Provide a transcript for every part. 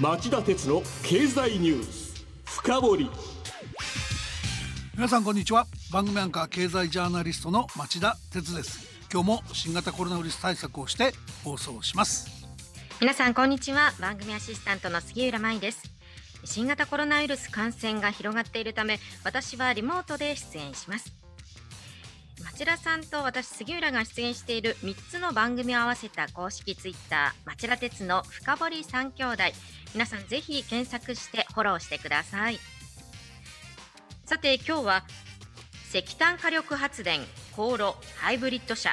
町田鉄の経済ニュース深掘り。皆さんこんにちは。番組アンカー経済ジャーナリストの町田鉄です。今日も新型コロナウイルス対策をして放送します。皆さんこんにちは。番組アシスタントの杉浦舞です。新型コロナウイルス感染が広がっているため私はリモートで出演します町田さんと私杉浦が出演している3つの番組を合わせた公式ツイッター町田鉄の深堀三兄弟。皆さんぜひ検索してフォローしてください。さて今日は石炭火力発電高炉ハイブリッド車。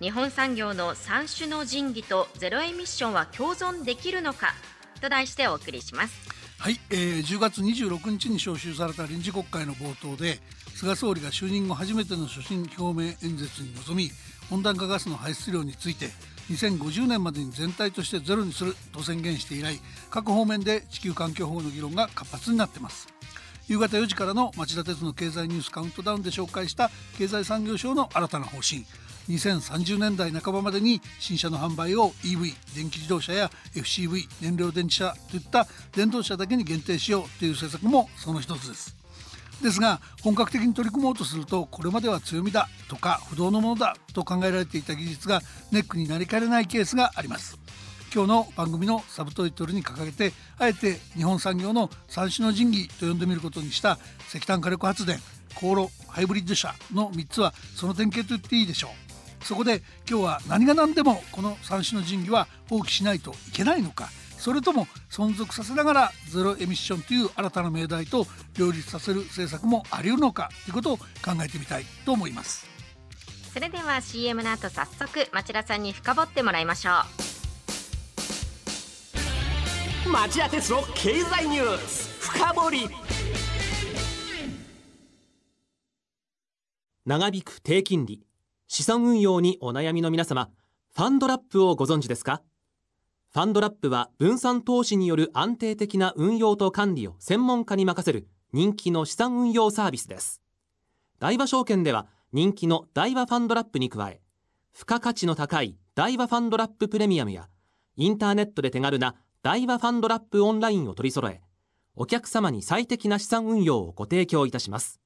日本産業の3種の神器とゼロエミッションは共存できるのかと題してお送りします。はい、えー、10月26日に召集された臨時国会の冒頭で菅総理が就任後初めての所信表明演説に臨み温暖化ガスの排出量について2050年までに全体としてゼロにすると宣言して以来各方面で地球環境保護の議論が活発になっています。夕方4時からの町田鉄の経済ニュースカウントダウンで紹介した経済産業省の新たな方針。2030年代半ばまでに新車の販売を EV 電気自動車や FCV 燃料電池車といった電動車だけに限定しようという政策もその一つです。ですが本格的に取り組もうとするとこれまでは強みだとか不動のものだと考えられていた技術がネックになりかねないケースがあります。今日の番組のサブトイトルに掲げてあえて日本産業の三種の神器と呼んでみることにした石炭火力発電高炉ハイブリッド車の3つはその典型と言っていいでしょう。そこで今日は何が何でもこの三種の神器は放棄しないといけないのか。それとも存続させながらゼロエミッションという新たな命題と両立させる政策もあり得るのかということを考えてみたいと思います。それでは CM の後早速町田さんに深掘ってもらいましょう。町田鉄の経済ニュース深掘り。長引く低金利資産運用にお悩みの皆様、ファンドラップをご存知ですか？ファンドラップは分散投資による安定的な運用と管理を専門家に任せる人気の資産運用サービスです。大和証券では人気の大和ファンドラップに加え、付加価値の高い大和ファンドラッププレミアムや、インターネットで手軽な大和ファンドラップオンラインを取り揃え、お客様に最適な資産運用をご提供いたします。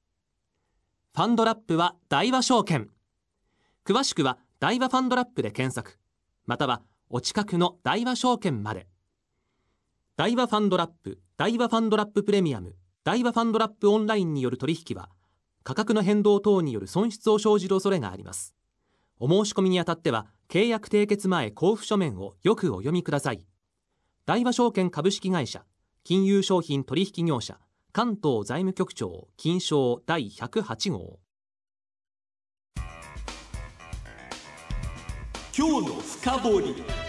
ファンドラップは大和証券。詳しくは大和ファンドラップで検索またはお近くの大和証券まで。大和ファンドラップ大和ファンドラッププレミアム大和ファンドラップオンラインによる取引は価格の変動等による損失を生じる恐れがあります。お申し込みにあたっては契約締結前交付書面をよくお読みください。大和証券株式会社金融商品取引業者関東財務局長金賞第108号。今日の深掘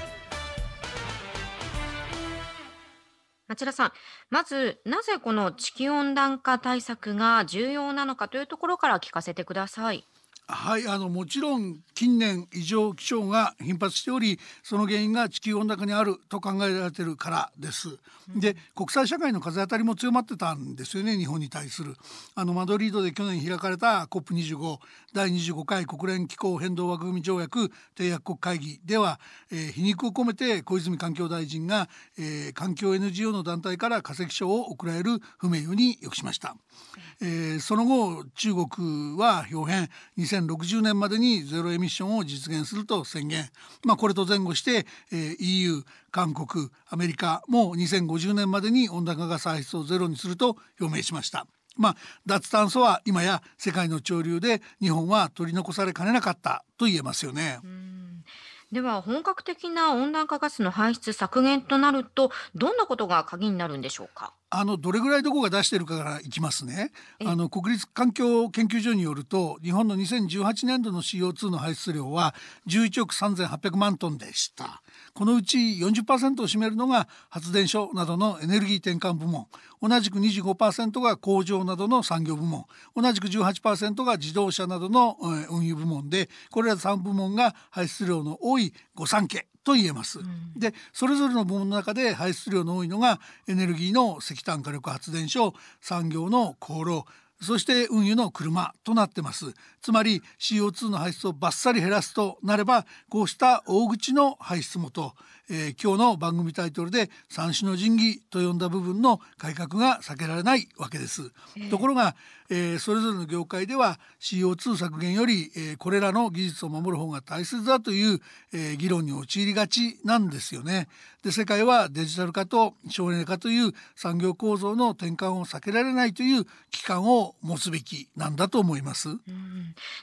町田さん、まずなぜこの地球温暖化対策が重要なのかというところから聞かせてください。はいあのもちろん近年異常気象が頻発しておりその原因が地球温暖化にあると考えられてるからです。で国際社会の風当たりも強まってたんですよね日本に対する。あのマドリードで去年開かれた COP25 第25回国連気候変動枠組条約締約国会議では、えー、皮肉を込めて小泉環境大臣が、えー、環境 NGO の団体から化石賞を贈られる不名誉に予しました。えー、その後中国は表変2060年までにゼロエミッションを実現すると宣言、まあ、これと前後して、えー、EU 韓国アメリカも2050年までに温暖化ガス排出をゼロにすると表明しました。まあ、脱炭素は今や世界の潮流で日本は取り残されかねなかったと言えますよね。では本格的な温暖化ガスの排出削減となるとどんなことが鍵になるんでしょうか？あのどれぐらいどこが出してるかからいきますね。あの国立環境研究所によると日本の2018年度の CO2 の排出量は11億3800万トンでした。このうち40%を占めるのが発電所などのエネルギー転換部門。同じく25%が工場などの産業部門。同じく18%が自動車などの運輸部門でこれら3部門が排出量の多い御三家と言えます。うん、でそれぞれの部門の中で排出量の多いのがエネルギーの石炭火力発電所産業の航路そして運輸の車となってますつまり CO2 の排出をバッサリ減らすとなればこうした大口の排出元、えー、今日の番組タイトルで三種の神器と呼んだ部分の改革が避けられないわけです。ところが、えー、それぞれの業界では CO2 削減より、えー、これらの技術を守る方が大切だという、えー、議論に陥りがちなんですよね。で世界はデジタル化と省エネ化という産業構造の転換を避けられないという期間を持つべきなんだと思います。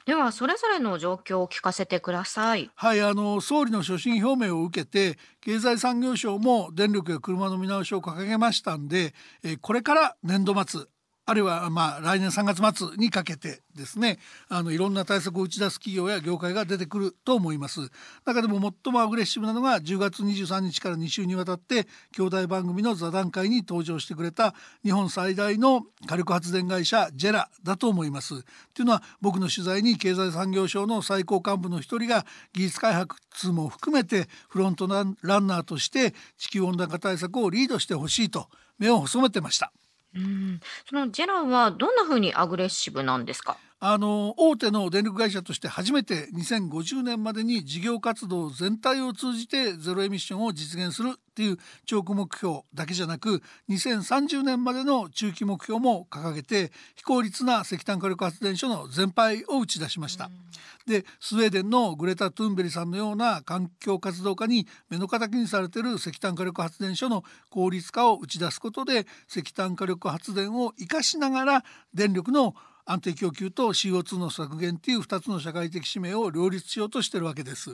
ではそれぞれの状況を聞かせてください。はいあの総理の所信表明を受けて経済産業省も電力や車の見直しを掲げましたんで、えこれから年度末あるいはまあ来年3月末にかけてですねあのいろんな対策を打ち出す企業や業界が出てくると思います。中でも最もアグレッシブなのが10月23日から2週にわたって兄弟番組の座談会に登場してくれた日本最大の火力発電会社ジェラだと思います。というのは僕の取材に経済産業省の最高幹部の一人が技術開発も含めてフロントランナーとして地球温暖化対策をリードしてほしいと目を細めてました。うん、そのジェラはどんな風にアグレッシブなんですか？あの大手の電力会社として初めて2050年までに事業活動全体を通じてゼロエミッションを実現するっていう長期目標だけじゃなく2030年までの中期目標も掲げて非効率な石炭火力発電所の全廃を打ち出しました。でスウェーデンのグレタ・トゥンベリさんのような環境活動家に目の敵にされている石炭火力発電所の効率化を打ち出すことで石炭火力発電を生かしながら電力の安定供給と CO2 の削減という2つの社会的使命を両立しようとしているわけです。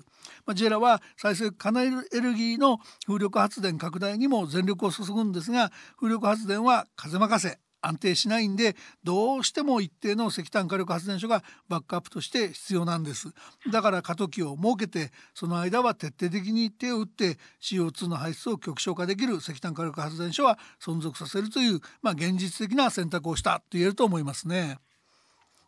まあ、ジェラは再生可能エネルギーの風力発電拡大にも全力を注ぐんですが風力発電は風任せ安定しないんでどうしても一定の石炭火力発電所がバックアップとして必要なんですだから過渡期を設けてその間は徹底的に手を打って CO2 の排出を極小化できる石炭火力発電所は存続させるという、まあ、現実的な選択をしたと言えると思いますね。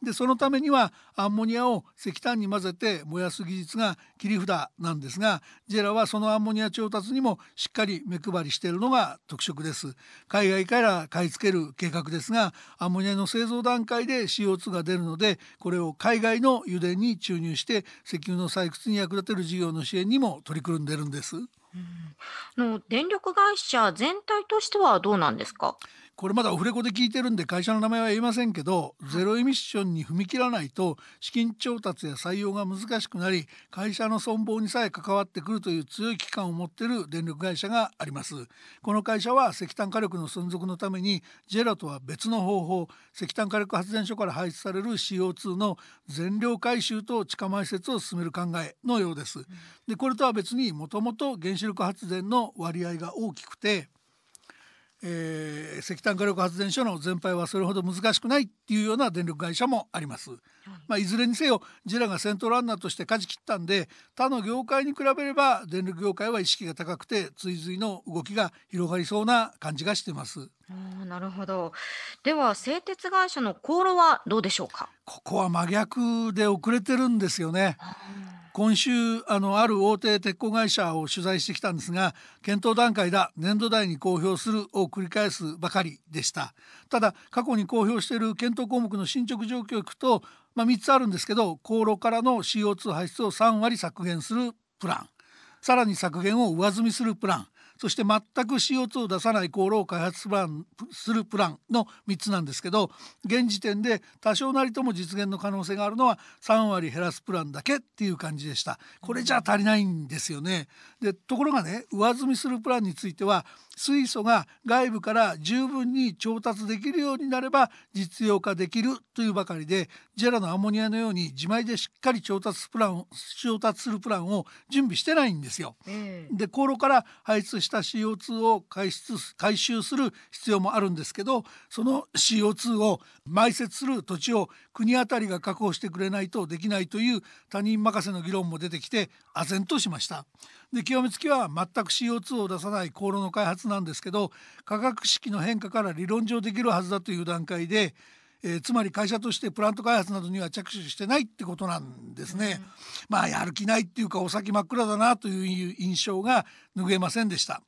でそのためにはアンモニアを石炭に混ぜて燃やす技術が切り札なんですがジェラはそのアンモニア調達にもしっかり目配りしているのが特色です。海外から買い付ける計画ですがアンモニアの製造段階で CO2 が出るのでこれを海外の油田に注入して石油の採掘に役立てる事業の支援にも取り組んでるんです。うん、の電力会社全体としてはどうなんですか？これまだオフレコで聞いてるんで会社の名前は言いませんけどゼロエミッションに踏み切らないと資金調達や採用が難しくなり会社の存亡にさえ関わってくるという強い危機感を持っている電力会社があります。この会社は石炭火力の存続のためにジェラとは別の方法石炭火力発電所から排出される CO2 の全量回収と地下埋設を進める考えのようです。でこれとは別にもともと原子力発電の割合が大きくてえー、石炭火力発電所の全廃はそれほど難しくないっていうような電力会社もあります。まあ、いずれにせよジェラが先頭ランナーとして舵切ったんで他の業界に比べれば電力業界は意識が高くて追随の動きが広がりそうな感じがしてます。なるほど。では製鉄会社の航路はどうでしょうか？ここは真逆で遅れてるんですよね。今週あのある大手鉄鋼会社を取材してきたんですが検討段階だ年度内に公表するを繰り返すばかりでした。ただ過去に公表している検討項目の進捗状況をいくと、まあ、3つあるんですけど航路からの CO2 排出を3割削減するプラン。さらに削減を上積みするプラン。そして全く CO2 を出さない航路を開発プランするプランの3つなんですけど現時点で多少なりとも実現の可能性があるのは3割減らすプランだけっていう感じでした。これじゃ足りないんですよね。でところがね上積みするプランについては水素が外部から十分に調達できるようになれば実用化できるというばかりでジェラのアンモニアのように自前でしっかり調達プラン調達するプランを準備してないんですよ。で航路から排出した CO2 を回出回収する必要もあるんですけどその CO2 を埋設する土地を国あたりが確保してくれないとできないという他人任せの議論も出てきて唖然としました。で極めつきは全く CO2 を出さない航路の開発なんですけど価格式の変化から理論上できるはずだという段階で、えー、つまり会社としてプラント開発などには着手してないってことなんですね。まあやる気ないっていうかお先真っ暗だなという印象が拭えませんでした。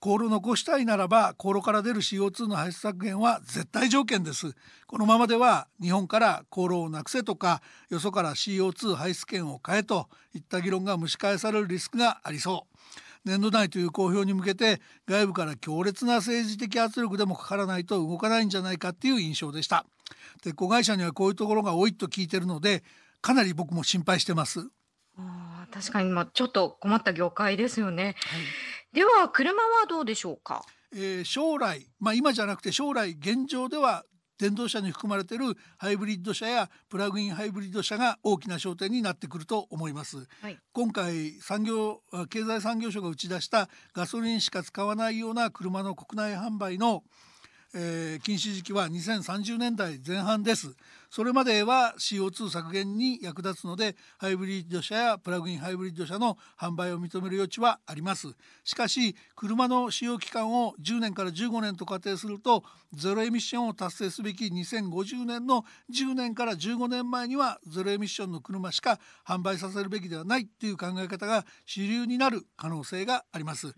航路残したいならば航路から出る CO2 の排出削減は絶対条件ですこのままでは日本から航路をなくせとかよそから CO2 排出権を変えといった議論が蒸し返されるリスクがありそう年度内という公表に向けて外部から強烈な政治的圧力でもかからないと動かないんじゃないかっていう印象でした鉄鋼会社にはこういうところが多いと聞いてるのでかなり僕も心配してます確かにまあちょっと困った業界ですよね。では車はどうでしょうか？えー将来、まあ、今じゃなくて将来現状では電動車に含まれているハイブリッド車やプラグインハイブリッド車が大きな焦点になってくると思います。はい。今回産業あ経済産業省が打ち出したガソリンしか使わないような車の国内販売の、えー禁止時期は2030年代前半です。それまでは CO2 削減に役立つのでハイブリッド車やプラグインハイブリッド車の販売を認める余地はあります。しかし車の使用期間を10年から15年と仮定するとゼロエミッションを達成すべき2050年の10年から15年前にはゼロエミッションの車しか販売させるべきではないという考え方が主流になる可能性があります。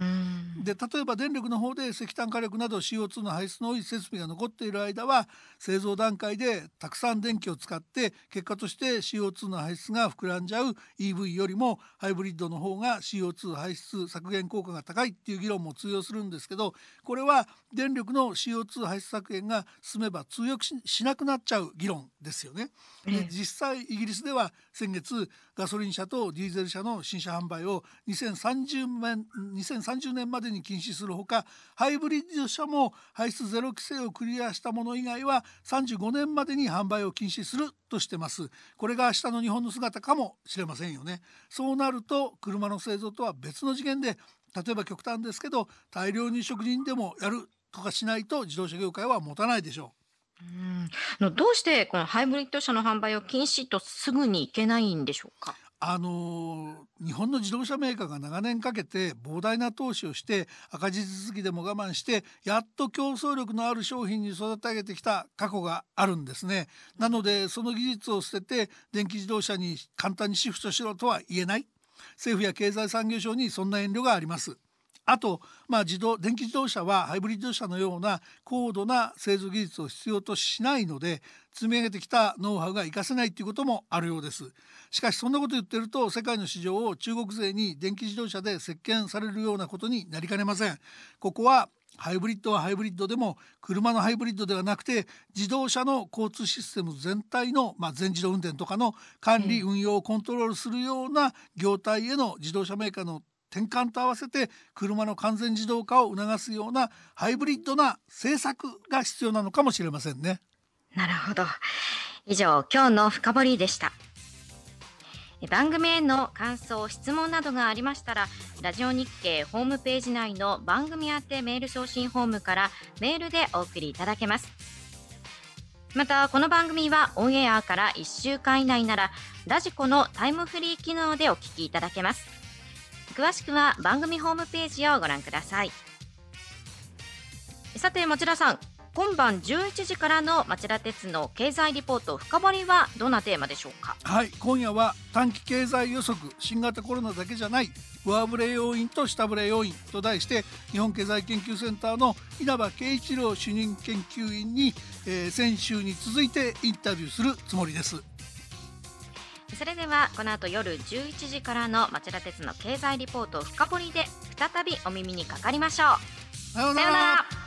で例えば電力の方で石炭火力など CO2 の排出の多い設備が残っている間は製造段階でたくさん電気を使って結果として CO2 の排出が膨らんじゃう EV よりもハイブリッドの方が CO2 排出削減効果が高いっていう議論も通用するんですけどこれは電力の CO2 排出削減が進めば通用ししなくなっちゃう議論ですよね。ええで実際イギリスでは先月ガソリン車とディーゼル車の新車販売を2030年 ,2030 年までに禁止するほかハイブリッド車も排出ゼロ規制をクリアしたもの以外は35年までに販売を禁止するとしてます。これが明日の日本の姿かもしれませんよね。そうなると車の製造とは別の次元で例えば極端ですけど大量に食人でもやるとかしないと自動車業界は持たないでしょう。うん。どうしてこのハイブリッド車の販売を禁止とすぐにいけないんでしょうか？あの日本の自動車メーカーが長年かけて膨大な投資をして赤字続きでも我慢してやっと競争力のある商品に育て上げてきた過去があるんですね。なのでその技術を捨てて電気自動車に簡単にシフトしろとは言えない政府や経済産業省にそんな遠慮があります。あと、まあ、自動電気自動車はハイブリッド車のような高度な製造技術を必要としないので積み上げてきたノウハウが活かせないということもあるようです。しかしそんなこと言ってると世界の市場を中国勢に電気自動車で席巻されるようなことになりかねません。ここはハイブリッドはハイブリッドでも車のハイブリッドではなくて自動車の交通システム全体の、まあ、全自動運転とかの管理運用をコントロールするような業態への自動車メーカーの転換と合わせて車の完全自動化を促すようなハイブリッドな政策が必要なのかもしれませんね。なるほど。以上、今日の深掘りでした。え番組への感想、質問などがありましたら、ラジオ日経ホームページ内の番組宛てメール送信フォームからメールでお送りいただけます。また、この番組はオンエアから1週間以内なら、ラジコのタイムフリー機能でお聞きいただけます。詳しくは番組ホームページをご覧ください。さて、持田さん、今晩11時からの町田鉄の経済リポート深掘りはどんなテーマでしょうか？はい今夜は短期経済予測新型コロナだけじゃない上振れ要因と下振れ要因と題して日本経済研究センターの稲葉圭一郎主任研究員に、えー先週に続いてインタビューするつもりですそれではこの後夜11時からの町田鉄の経済リポート深掘りで再びお耳にかかりましょう。さようさようなら